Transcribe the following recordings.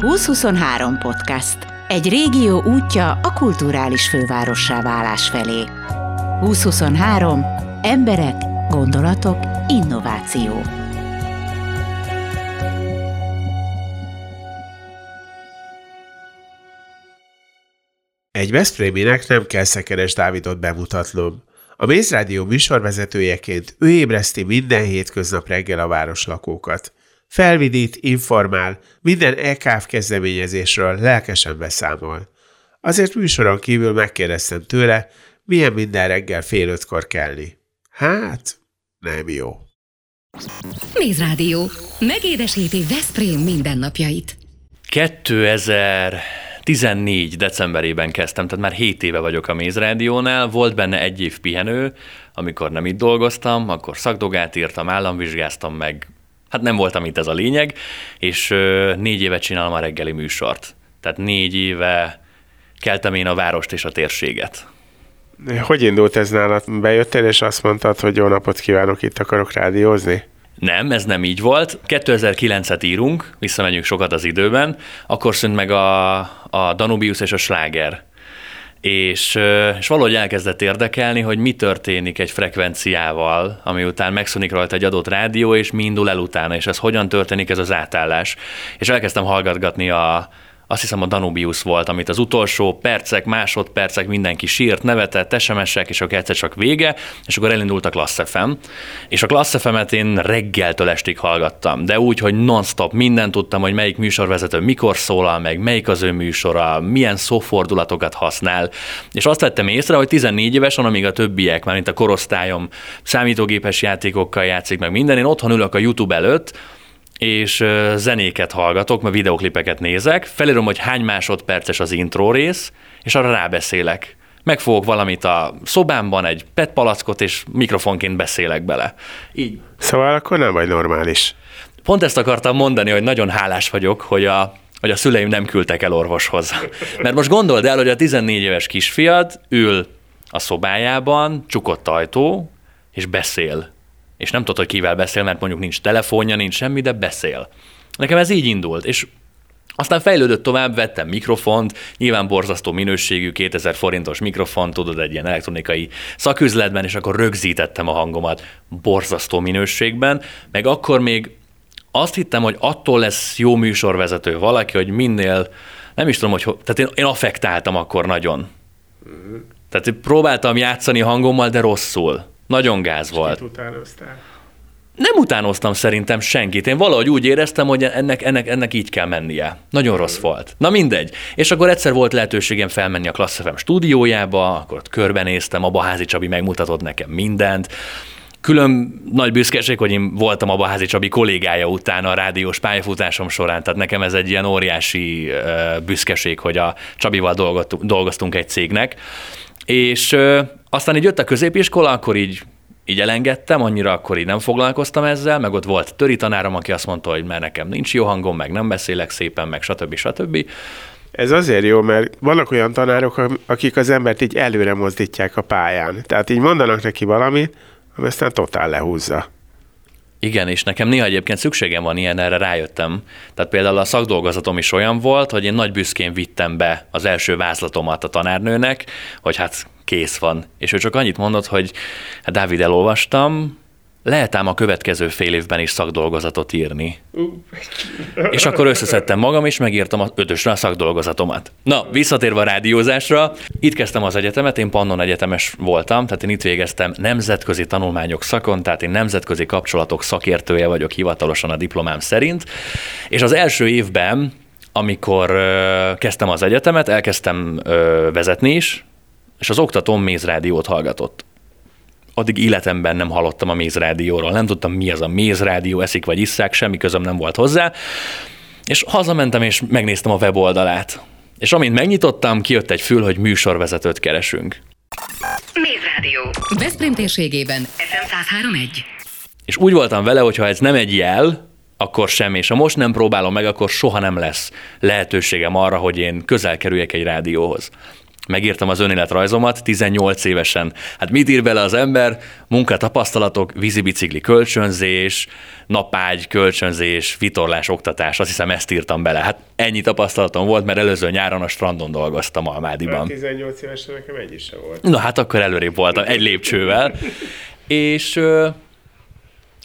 2023 podcast. Egy régió útja a kulturális fővárossá válás felé. 2023. Emberek, gondolatok, innováció. Egy Veszpréminek nem kell Szekeres Dávidot bemutatnom. A Mézrádió műsorvezetőjeként ő ébreszti minden hétköznap reggel a városlakókat. Felvidít, informál, minden EKF kezdeményezésről lelkesen beszámol. Azért műsoron kívül megkérdeztem tőle, milyen minden reggel fél ötkor kelni. Hát, nem jó. Mézrádió. Megédesíti Veszprém mindennapjait. 2014 decemberében kezdtem, tehát már 7 éve vagyok a Mézrádiónál, volt benne egy év pihenő, amikor nem itt dolgoztam, akkor szakdogát írtam, államvizsgáztam meg, hát nem voltam itt ez a lényeg, és négy éve csinálom a reggeli műsort. Tehát négy éve keltem én a várost és a térséget. Hogy indult ez nálad? Bejöttél, és azt mondtad, hogy jó napot kívánok, itt akarok rádiózni? Nem, ez nem így volt. 2009-et írunk, visszamegyünk sokat az időben, akkor szűnt meg a, a Danubius és a Sláger. És, és valahogy elkezdett érdekelni, hogy mi történik egy frekvenciával, ami után megszűnik rajta egy adott rádió, és mi indul el utána, és ez hogyan történik ez az átállás. És elkezdtem hallgatgatni a, azt hiszem a Danubius volt, amit az utolsó percek, másodpercek mindenki sírt, nevetett, SMS-ek, és akkor egyszer csak vége, és akkor elindult a Class FM. És a Class FM-et én reggeltől estig hallgattam, de úgy, hogy non-stop mindent tudtam, hogy melyik műsorvezető mikor szólal meg, melyik az ő műsora, milyen szófordulatokat használ. És azt vettem észre, hogy 14 évesen, amíg a többiek, már mint a korosztályom, számítógépes játékokkal játszik meg minden, én otthon ülök a YouTube előtt, és zenéket hallgatok, mert videoklipeket nézek, felírom, hogy hány másodperces az intro rész, és arra rábeszélek. Megfogok valamit a szobámban, egy PET palackot, és mikrofonként beszélek bele. Így. Szóval akkor nem vagy normális. Pont ezt akartam mondani, hogy nagyon hálás vagyok, hogy a, hogy a szüleim nem küldtek el orvoshoz. Mert most gondold el, hogy a 14 éves kisfiad ül a szobájában, csukott ajtó, és beszél és nem tudod, hogy kivel beszél, mert mondjuk nincs telefonja, nincs semmi, de beszél. Nekem ez így indult, és aztán fejlődött tovább, vettem mikrofont, nyilván borzasztó minőségű, 2000 forintos mikrofon, tudod, egy ilyen elektronikai szaküzletben, és akkor rögzítettem a hangomat borzasztó minőségben, meg akkor még azt hittem, hogy attól lesz jó műsorvezető valaki, hogy minél, nem is tudom, hogy, tehát én, én affektáltam akkor nagyon. Tehát próbáltam játszani hangommal, de rosszul. Nagyon gáz volt. Nem utánoztam szerintem senkit. Én valahogy úgy éreztem, hogy ennek, ennek, ennek így kell mennie. Nagyon rossz volt. Na mindegy. És akkor egyszer volt lehetőségem felmenni a Klassz FM stúdiójába, akkor ott körbenéztem, a Baházi Csabi megmutatott nekem mindent. Külön nagy büszkeség, hogy én voltam a Baházi Csabi kollégája után a rádiós pályafutásom során, tehát nekem ez egy ilyen óriási büszkeség, hogy a Csabival dolgoztunk egy cégnek. És aztán így jött a középiskola, akkor így így elengedtem, annyira akkor így nem foglalkoztam ezzel, meg ott volt töri tanárom, aki azt mondta, hogy mert nekem nincs jó hangom, meg nem beszélek szépen, meg stb. stb. Ez azért jó, mert vannak olyan tanárok, akik az embert így előre mozdítják a pályán. Tehát így mondanak neki valamit, ami aztán totál lehúzza. Igen, és nekem néha egyébként szükségem van ilyen, erre rájöttem. Tehát például a szakdolgozatom is olyan volt, hogy én nagy büszkén vittem be az első vázlatomat a tanárnőnek, hogy hát kész van. És ő csak annyit mondott, hogy hát Dávid, elolvastam, lehet ám a következő fél évben is szakdolgozatot írni. és akkor összeszedtem magam, és megírtam az ötösre a szakdolgozatomat. Na, visszatérve a rádiózásra, itt kezdtem az egyetemet, én Pannon egyetemes voltam, tehát én itt végeztem nemzetközi tanulmányok szakon, tehát én nemzetközi kapcsolatok szakértője vagyok hivatalosan a diplomám szerint, és az első évben amikor ö, kezdtem az egyetemet, elkezdtem ö, vezetni is, és az oktatóm mézrádiót hallgatott. Addig életemben nem hallottam a mézrádióról, nem tudtam mi az a mézrádió, eszik vagy isszák, semmi közöm nem volt hozzá, és hazamentem és megnéztem a weboldalát. És amint megnyitottam, kijött egy fül, hogy műsorvezetőt keresünk. Mézrádió. Veszprém térségében FM 1031. És úgy voltam vele, hogy ha ez nem egy jel, akkor sem, és ha most nem próbálom meg, akkor soha nem lesz lehetőségem arra, hogy én közel kerüljek egy rádióhoz. Megírtam az önéletrajzomat 18 évesen. Hát mit ír bele az ember? Munkatapasztalatok, vízibicikli kölcsönzés, napágy, kölcsönzés, vitorlás, oktatás, azt hiszem ezt írtam bele. Hát ennyi tapasztalatom volt, mert előző nyáron a strandon dolgoztam Almádiban. 18 évesen nekem egy is volt. Na hát akkor előrébb voltam, egy lépcsővel. és,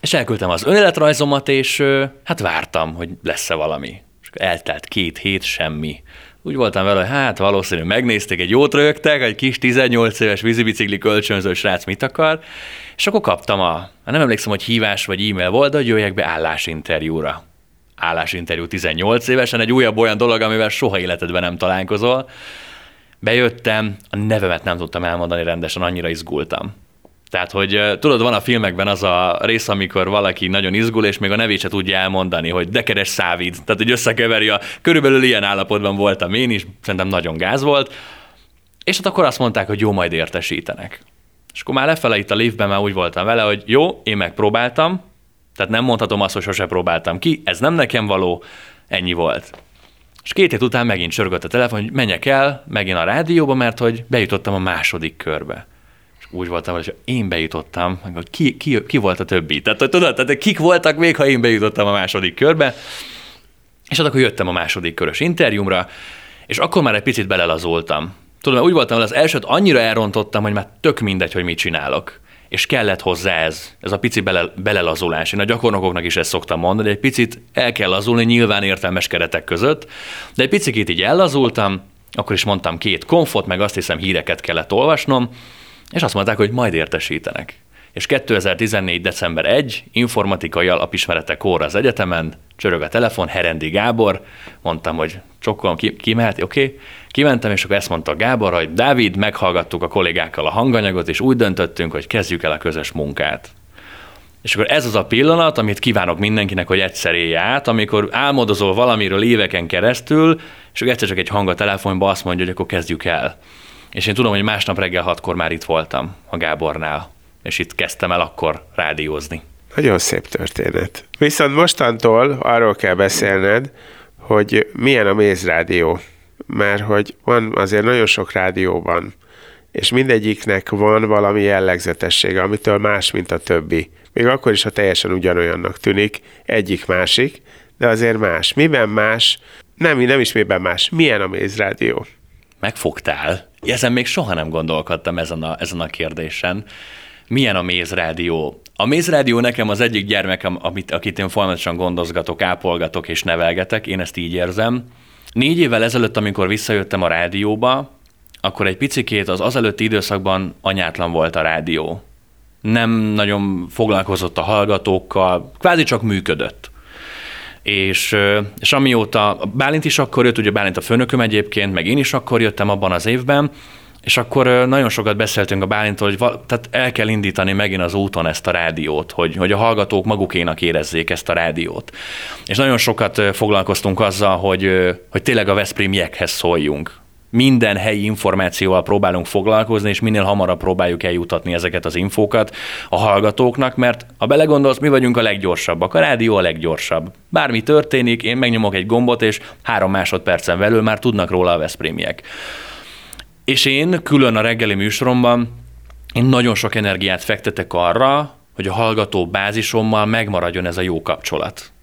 és elküldtem az önéletrajzomat, és hát vártam, hogy lesz-e valami. És eltelt két hét, semmi úgy voltam vele, hogy hát valószínű megnézték, egy jót rögtek, egy kis 18 éves vízibicikli kölcsönző srác mit akar, és akkor kaptam a, nem emlékszem, hogy hívás vagy e-mail volt, de hogy jöjjek be állásinterjúra. Állásinterjú 18 évesen, egy újabb olyan dolog, amivel soha életedben nem találkozol. Bejöttem, a nevemet nem tudtam elmondani rendesen, annyira izgultam. Tehát, hogy tudod, van a filmekben az a rész, amikor valaki nagyon izgul, és még a nevét se tudja elmondani, hogy de keres szávid. Tehát, hogy összekeveri a... Körülbelül ilyen állapotban voltam én is, szerintem nagyon gáz volt. És hát akkor azt mondták, hogy jó, majd értesítenek. És akkor már lefele itt a liftben már úgy voltam vele, hogy jó, én megpróbáltam, tehát nem mondhatom azt, hogy sose próbáltam ki, ez nem nekem való, ennyi volt. És két hét után megint csörgött a telefon, hogy menjek el megint a rádióba, mert hogy bejutottam a második körbe úgy voltam, hogy én bejutottam, hogy ki, ki, ki volt a többi. Tehát tudod, tehát kik voltak még, ha én bejutottam a második körbe. És hát akkor jöttem a második körös interjúmra, és akkor már egy picit belelazultam. Tudom, úgy voltam, hogy az elsőt annyira elrontottam, hogy már tök mindegy, hogy mit csinálok. És kellett hozzá ez, ez a pici bele, belelazulás. Én a gyakornokoknak is ezt szoktam mondani, egy picit el kell lazulni, nyilván értelmes keretek között, de egy picit így ellazultam, akkor is mondtam két konfot, meg azt hiszem híreket kellett olvasnom, és azt mondták, hogy majd értesítenek. És 2014. december 1, informatikai alapismeretek óra az egyetemen, csörög a telefon, Herendi Gábor, mondtam, hogy csokkolom, ki, ki mehet, oké. Okay. Kimentem, és akkor ezt mondta Gábor, hogy Dávid, meghallgattuk a kollégákkal a hanganyagot, és úgy döntöttünk, hogy kezdjük el a közös munkát. És akkor ez az a pillanat, amit kívánok mindenkinek, hogy egyszer élj át, amikor álmodozol valamiről éveken keresztül, és akkor egyszer csak egy hang a telefonban azt mondja, hogy akkor kezdjük el. És én tudom, hogy másnap reggel hatkor már itt voltam a Gábornál, és itt kezdtem el akkor rádiózni. Nagyon szép történet. Viszont mostantól arról kell beszélned, hogy milyen a mézrádió. Mert hogy van azért nagyon sok rádió van, és mindegyiknek van valami jellegzetessége, amitől más, mint a többi. Még akkor is, ha teljesen ugyanolyannak tűnik, egyik másik, de azért más. Miben más? Nem, nem is miben más. Milyen a mézrádió? Megfogtál. Ezen még soha nem gondolkodtam ezen a, ezen a kérdésen. Milyen a mézrádió? A mézrádió nekem az egyik gyermekem, amit, akit én folyamatosan gondozgatok, ápolgatok és nevelgetek, én ezt így érzem. Négy évvel ezelőtt, amikor visszajöttem a rádióba, akkor egy picikét az azelőtti időszakban anyátlan volt a rádió. Nem nagyon foglalkozott a hallgatókkal, kvázi csak működött és, és amióta Bálint is akkor jött, ugye Bálint a főnököm egyébként, meg én is akkor jöttem abban az évben, és akkor nagyon sokat beszéltünk a Bálintól, hogy val- tehát el kell indítani megint az úton ezt a rádiót, hogy, hogy a hallgatók magukénak érezzék ezt a rádiót. És nagyon sokat foglalkoztunk azzal, hogy, hogy tényleg a Veszprémiekhez szóljunk minden helyi információval próbálunk foglalkozni, és minél hamarabb próbáljuk eljutatni ezeket az infókat a hallgatóknak, mert ha belegondolsz, mi vagyunk a leggyorsabbak, a rádió a leggyorsabb. Bármi történik, én megnyomok egy gombot, és három másodpercen belül már tudnak róla a Veszprémiek. És én külön a reggeli műsoromban én nagyon sok energiát fektetek arra, hogy a hallgató bázisommal megmaradjon ez a jó kapcsolat.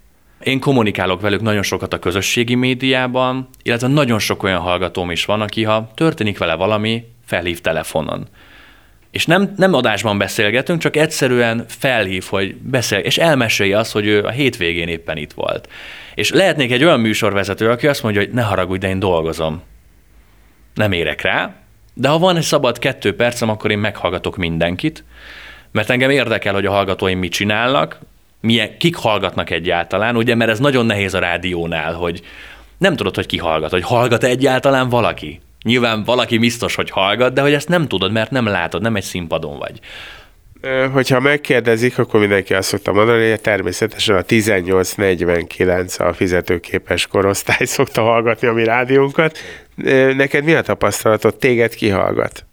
Én kommunikálok velük nagyon sokat a közösségi médiában, illetve nagyon sok olyan hallgatóm is van, aki ha történik vele valami, felhív telefonon. És nem, nem adásban beszélgetünk, csak egyszerűen felhív, hogy beszél, és elmesélje azt, hogy ő a hétvégén éppen itt volt. És lehetnék egy olyan műsorvezető, aki azt mondja, hogy ne haragudj, de én dolgozom. Nem érek rá, de ha van egy szabad kettő percem, akkor én meghallgatok mindenkit, mert engem érdekel, hogy a hallgatóim mit csinálnak, milyen, kik hallgatnak egyáltalán, ugye, mert ez nagyon nehéz a rádiónál, hogy nem tudod, hogy ki hallgat, hogy hallgat egyáltalán valaki. Nyilván valaki biztos, hogy hallgat, de hogy ezt nem tudod, mert nem látod, nem egy színpadon vagy. Hogyha megkérdezik, akkor mindenki azt szokta mondani, hogy természetesen a 18-49 a fizetőképes korosztály szokta hallgatni a mi rádiónkat. Neked mi a tapasztalatod? Téged ki hallgat?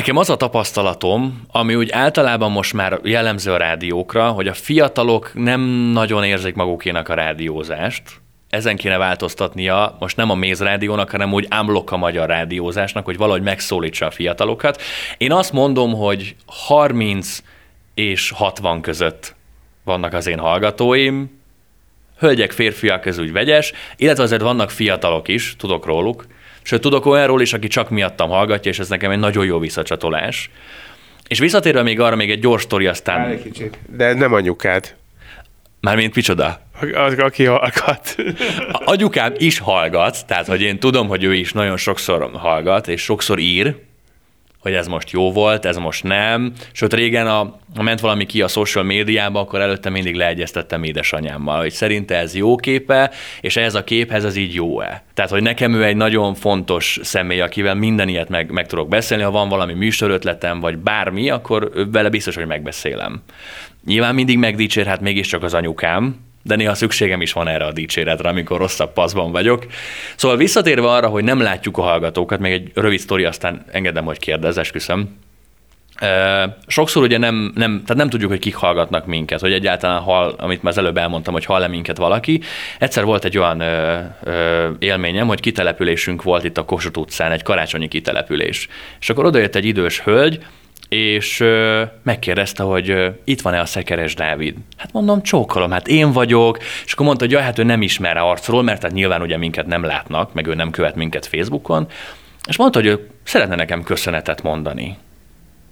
Nekem az a tapasztalatom, ami úgy általában most már jellemző a rádiókra, hogy a fiatalok nem nagyon érzik magukénak a rádiózást, ezen kéne változtatnia, most nem a Méz rádiónak, hanem úgy ámlok a magyar rádiózásnak, hogy valahogy megszólítsa a fiatalokat. Én azt mondom, hogy 30 és 60 között vannak az én hallgatóim, hölgyek, férfiak, ez úgy vegyes, illetve azért vannak fiatalok is, tudok róluk, sőt tudok olyanról is, aki csak miattam hallgatja, és ez nekem egy nagyon jó visszacsatolás. És visszatérve még arra még egy gyors sztori, aztán... Várj egy kicsit. De nem anyukád. Mármint micsoda? Az, aki hallgat. A agyukám is hallgat, tehát hogy én tudom, hogy ő is nagyon sokszor hallgat, és sokszor ír, hogy ez most jó volt, ez most nem. Sőt, régen, a, ha ment valami ki a social médiába, akkor előtte mindig leegyeztettem édesanyámmal, hogy szerinte ez jó képe, és ez a képhez ez így jó-e. Tehát, hogy nekem ő egy nagyon fontos személy, akivel minden ilyet meg, meg tudok beszélni, ha van valami műsorötletem, vagy bármi, akkor vele biztos, hogy megbeszélem. Nyilván mindig megdicsér, hát mégiscsak az anyukám, de néha szükségem is van erre a dicséretre, amikor rosszabb paszban vagyok. Szóval visszatérve arra, hogy nem látjuk a hallgatókat, még egy rövid sztori, aztán engedem, hogy kérdez, esküszöm. Sokszor ugye nem, nem, tehát nem tudjuk, hogy kik hallgatnak minket, hogy egyáltalán hall, amit már az előbb elmondtam, hogy hall-e minket valaki. Egyszer volt egy olyan ö, ö, élményem, hogy kitelepülésünk volt itt a Kossuth utcán, egy karácsonyi kitelepülés. És akkor odajött egy idős hölgy, és megkérdezte, hogy itt van-e a Szekeres Dávid. Hát mondom, csókolom, hát én vagyok, és akkor mondta, hogy jaj, hát ő nem ismer arcról, mert hát nyilván ugye minket nem látnak, meg ő nem követ minket Facebookon, és mondta, hogy ő szeretne nekem köszönetet mondani.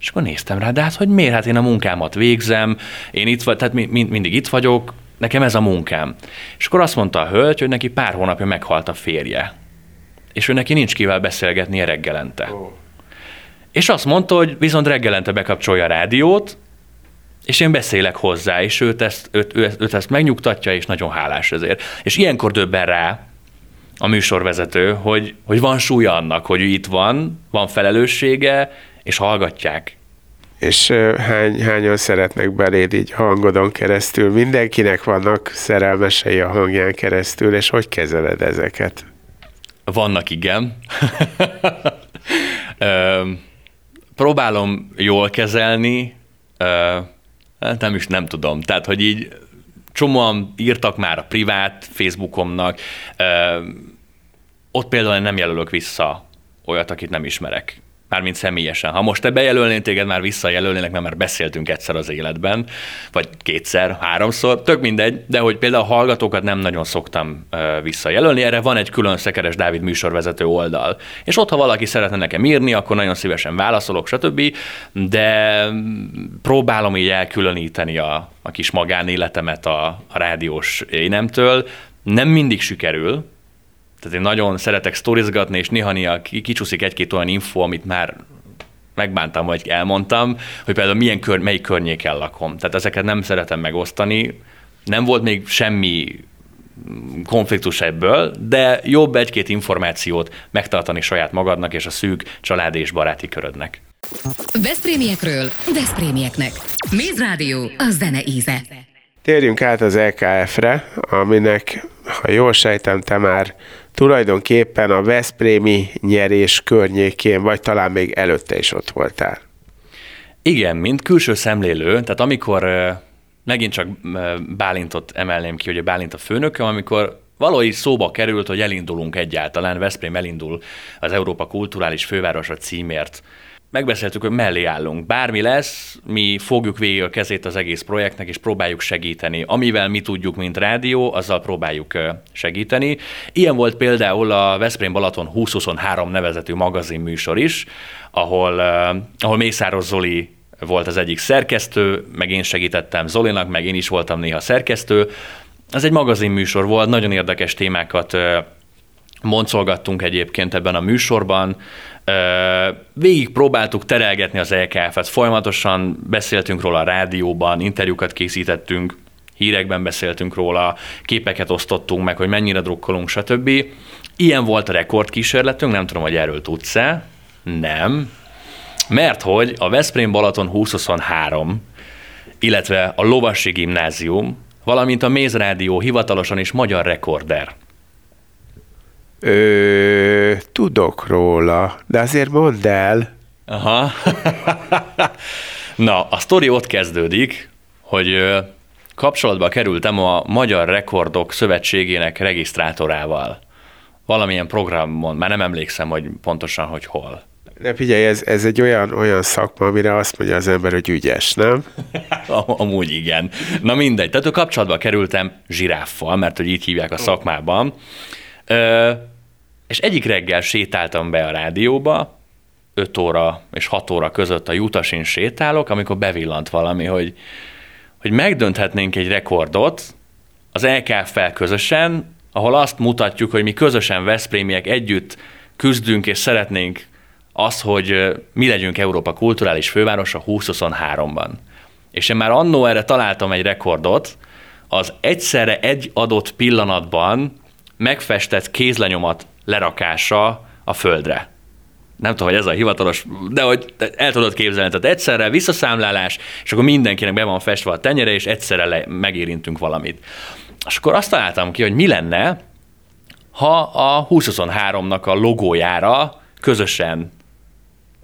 És akkor néztem rá, de hát hogy miért? Hát én a munkámat végzem, én itt vagy, tehát mind, mindig itt vagyok, nekem ez a munkám. És akkor azt mondta a hölgy, hogy neki pár hónapja meghalt a férje. És ő neki nincs kivel beszélgetnie reggelente. Oh. És azt mondta, hogy viszont reggelente bekapcsolja a rádiót, és én beszélek hozzá, és őt ezt, őt, őt, őt ezt megnyugtatja, és nagyon hálás ezért. És ilyenkor döbben rá a műsorvezető, hogy, hogy van súlya annak, hogy ő itt van, van felelőssége, és hallgatják. És hány, hányan szeretnek beléd így hangodon keresztül? Mindenkinek vannak szerelmesei a hangján keresztül, és hogy kezeled ezeket? Vannak, igen. próbálom jól kezelni, hát nem is nem tudom. Tehát, hogy így csomóan írtak már a privát Facebookomnak, ott például nem jelölök vissza olyat, akit nem ismerek mármint személyesen. Ha most te bejelölnél téged, már visszajelölnének, mert már beszéltünk egyszer az életben, vagy kétszer, háromszor, tök mindegy, de hogy például a hallgatókat nem nagyon szoktam visszajelölni, erre van egy külön Szekeres Dávid műsorvezető oldal. És ott, ha valaki szeretne nekem írni, akkor nagyon szívesen válaszolok, stb., de próbálom így elkülöníteni a, a kis magánéletemet a, a rádiós énemtől. Nem mindig sikerül, tehát én nagyon szeretek sztorizgatni, és néha-néha kicsúszik egy-két olyan info, amit már megbántam, vagy elmondtam, hogy például milyen kör, melyik környéken lakom. Tehát ezeket nem szeretem megosztani. Nem volt még semmi konfliktus ebből, de jobb egy-két információt megtartani saját magadnak és a szűk család és baráti körödnek. Veszprémiekről, Veszprémieknek. Méz Rádió, a zene íze. Térjünk át az LKF-re, aminek, ha jól sejtem, te már tulajdonképpen a Veszprémi nyerés környékén, vagy talán még előtte is ott voltál. Igen, mint külső szemlélő, tehát amikor megint csak Bálintot emelném ki, hogy a Bálint a főnököm, amikor valahogy szóba került, hogy elindulunk egyáltalán, Veszprém elindul az Európa Kulturális Fővárosa címért megbeszéltük, hogy mellé állunk. Bármi lesz, mi fogjuk végig a kezét az egész projektnek, és próbáljuk segíteni. Amivel mi tudjuk, mint rádió, azzal próbáljuk segíteni. Ilyen volt például a Veszprém Balaton 2023 nevezetű magazinműsor is, ahol, ahol Mészáros Zoli volt az egyik szerkesztő, meg én segítettem Zolinak, meg én is voltam néha szerkesztő. Ez egy magazinműsor volt, nagyon érdekes témákat moncolgattunk egyébként ebben a műsorban. Végig próbáltuk terelgetni az LKF-et, folyamatosan beszéltünk róla a rádióban, interjúkat készítettünk, hírekben beszéltünk róla, képeket osztottunk meg, hogy mennyire drukkolunk, stb. Ilyen volt a rekordkísérletünk, nem tudom, hogy erről tudsz-e. Nem. Mert hogy a Veszprém Balaton 2023, illetve a Lovasi Gimnázium, valamint a Méz Rádió hivatalosan is magyar rekorder Ö, tudok róla, de azért mondd el. Aha. Na, a sztori ott kezdődik, hogy kapcsolatba kerültem a Magyar Rekordok Szövetségének regisztrátorával. Valamilyen programon, már nem emlékszem, hogy pontosan, hogy hol. De figyelj, ez, ez egy olyan, olyan szakma, amire azt mondja az ember, hogy ügyes, nem? Amúgy igen. Na mindegy. Tehát a kapcsolatba kerültem zsiráffal, mert hogy így hívják a szakmában. És egyik reggel sétáltam be a rádióba, 5 óra és 6 óra között a Jutasin sétálok, amikor bevillant valami, hogy, hogy megdönthetnénk egy rekordot az LKF-fel közösen, ahol azt mutatjuk, hogy mi közösen Veszprémiek együtt küzdünk és szeretnénk az, hogy mi legyünk Európa kulturális fővárosa 2023-ban. És én már annó erre találtam egy rekordot, az egyszerre egy adott pillanatban megfestett kézlenyomat lerakása a földre. Nem tudom, hogy ez a hivatalos, de hogy el tudod képzelni, tehát egyszerre visszaszámlálás, és akkor mindenkinek be van festve a tenyere, és egyszerre le, megérintünk valamit. És akkor azt találtam ki, hogy mi lenne, ha a 2023-nak a logójára közösen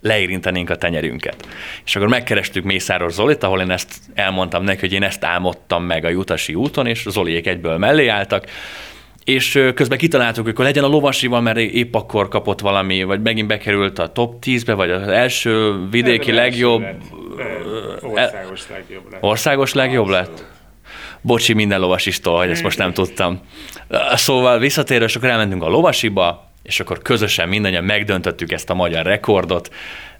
leérintenénk a tenyerünket. És akkor megkerestük Mészáros Zolit, ahol én ezt elmondtam neki, hogy én ezt álmodtam meg a Jutasi úton, és Zoliék egyből mellé álltak, és közben kitaláltuk, hogy akkor legyen a lovasival, mert épp akkor kapott valami, vagy megint bekerült a top 10-be, vagy az első vidéki nem, legjobb. Nem, országos legjobb lett. Országos legjobb lett? Bocsi minden lovasistól, hogy ezt most nem tudtam. Szóval visszatérve, és akkor elmentünk a lovasiba, és akkor közösen mindannyian megdöntöttük ezt a magyar rekordot.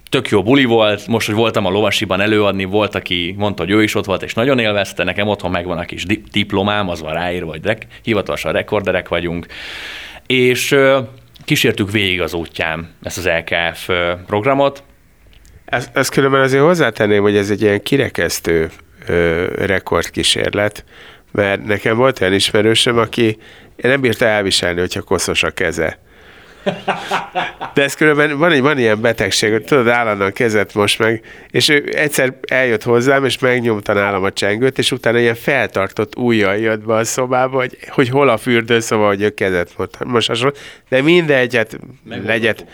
Tök jó buli volt, most, hogy voltam a lovasiban előadni, volt, aki mondta, hogy ő is ott volt, és nagyon élvezte, nekem otthon megvan a kis diplomám, az van ráírva, hogy rek- hivatalosan rekorderek vagyunk, és kísértük végig az útján ezt az LKF programot. Ezt, ezt különben azért hozzátenném, hogy ez egy ilyen kirekesztő ö, rekordkísérlet, mert nekem volt olyan ismerősöm, aki nem bírta elviselni, hogyha koszos a keze. De ez különben van, van ilyen betegség, hogy tudod, állandóan kezet most meg, és ő egyszer eljött hozzám, és megnyomta nálam a csengőt, és utána ilyen feltartott ujjal jött be a szobába, hogy, hogy hol a fürdőszoba, hogy ő kezet most hasonló. De mindegy, hát legyet,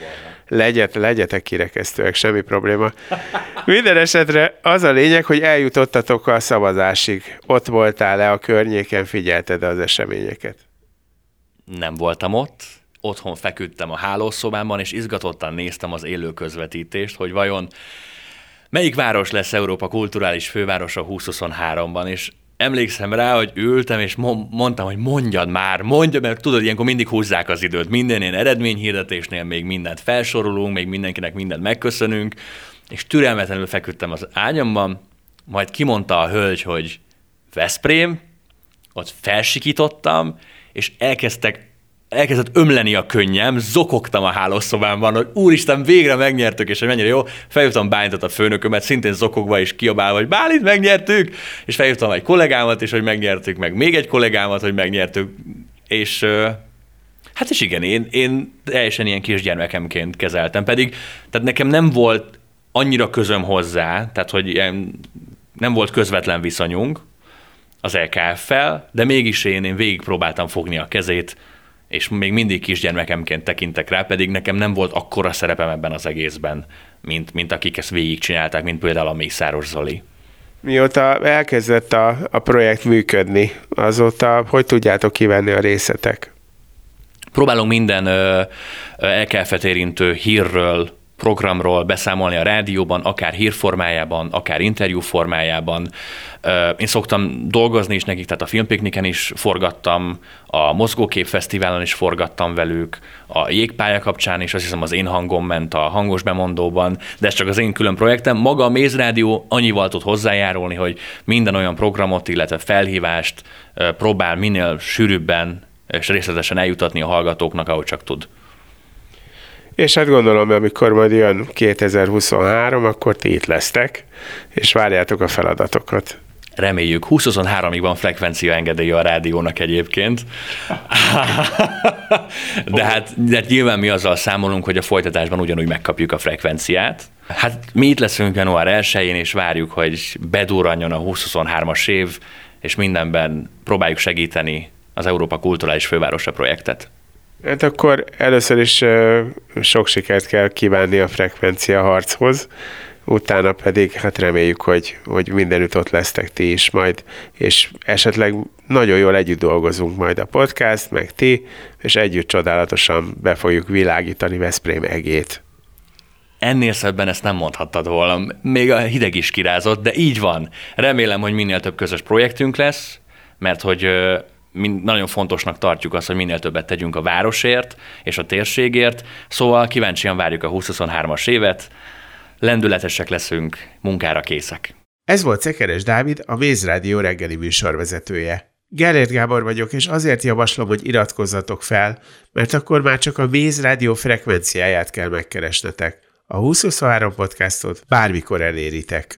legyet, legyetek kirekesztőek, semmi probléma. Minden esetre az a lényeg, hogy eljutottatok a szavazásig. Ott voltál le a környéken, figyelted az eseményeket. Nem voltam ott, otthon feküdtem a hálószobámban, és izgatottan néztem az élő közvetítést, hogy vajon melyik város lesz Európa kulturális fővárosa 2023-ban, és emlékszem rá, hogy ültem, és mondtam, hogy mondjad már, mondja, mert tudod, ilyenkor mindig húzzák az időt. Minden ilyen eredményhirdetésnél még mindent felsorolunk, még mindenkinek mindent megköszönünk, és türelmetlenül feküdtem az ágyamban, majd kimondta a hölgy, hogy Veszprém, ott felsikítottam, és elkezdtek elkezdett ömleni a könnyem, zokogtam a hálószobámban, hogy úristen, végre megnyertük, és hogy mennyire jó. Felhívtam Bálintot a főnökömet, szintén zokogva és kiabálva, hogy Bálint, megnyertük, és felhívtam egy kollégámat is, hogy megnyertük, meg még egy kollégámat, hogy megnyertük, és hát és igen, én, én teljesen ilyen kisgyermekemként kezeltem, pedig tehát nekem nem volt annyira közöm hozzá, tehát hogy ilyen, nem volt közvetlen viszonyunk az LKF-fel, de mégis én, én végig próbáltam fogni a kezét, és még mindig kisgyermekemként tekintek rá, pedig nekem nem volt akkora szerepem ebben az egészben, mint, mint akik ezt végigcsinálták, mint például a Mészáros Zoli. Mióta elkezdett a, a projekt működni, azóta hogy tudjátok kivenni a részletek? Próbálunk minden elkelfet érintő hírről, programról beszámolni a rádióban, akár hírformájában, akár interjú formájában. Én szoktam dolgozni is nekik, tehát a filmpikniken is forgattam, a Mozgókép Fesztiválon is forgattam velük, a jégpálya kapcsán is, azt hiszem az én hangom ment a hangos bemondóban, de ez csak az én külön projektem. Maga a Mézrádió annyival tud hozzájárulni, hogy minden olyan programot, illetve felhívást próbál minél sűrűbben és részletesen eljutatni a hallgatóknak, ahogy csak tud. És hát gondolom, amikor majd jön 2023, akkor ti itt lesztek, és várjátok a feladatokat. Reméljük. 2023-ig van frekvencia engedélye a rádiónak egyébként. De hát, de hát nyilván mi azzal számolunk, hogy a folytatásban ugyanúgy megkapjuk a frekvenciát. Hát mi itt leszünk január 1-én, és várjuk, hogy bedurranjon a 2023-as év, és mindenben próbáljuk segíteni az Európa Kulturális Fővárosa projektet. Hát akkor először is sok sikert kell kívánni a frekvencia harchoz, utána pedig hát reméljük, hogy, hogy mindenütt ott lesztek ti is majd, és esetleg nagyon jól együtt dolgozunk majd a podcast, meg ti, és együtt csodálatosan be fogjuk világítani Veszprém egét. Ennél szebben ezt nem mondhattad volna. Még a hideg is kirázott, de így van. Remélem, hogy minél több közös projektünk lesz, mert hogy mind, nagyon fontosnak tartjuk azt, hogy minél többet tegyünk a városért és a térségért, szóval kíváncsian várjuk a 2023-as évet, lendületesek leszünk, munkára készek. Ez volt Szekeres Dávid, a Méz Rádió reggeli műsorvezetője. Gellért Gábor vagyok, és azért javaslom, hogy iratkozzatok fel, mert akkor már csak a Méz Rádió frekvenciáját kell megkeresnetek. A 2023 podcastot bármikor eléritek.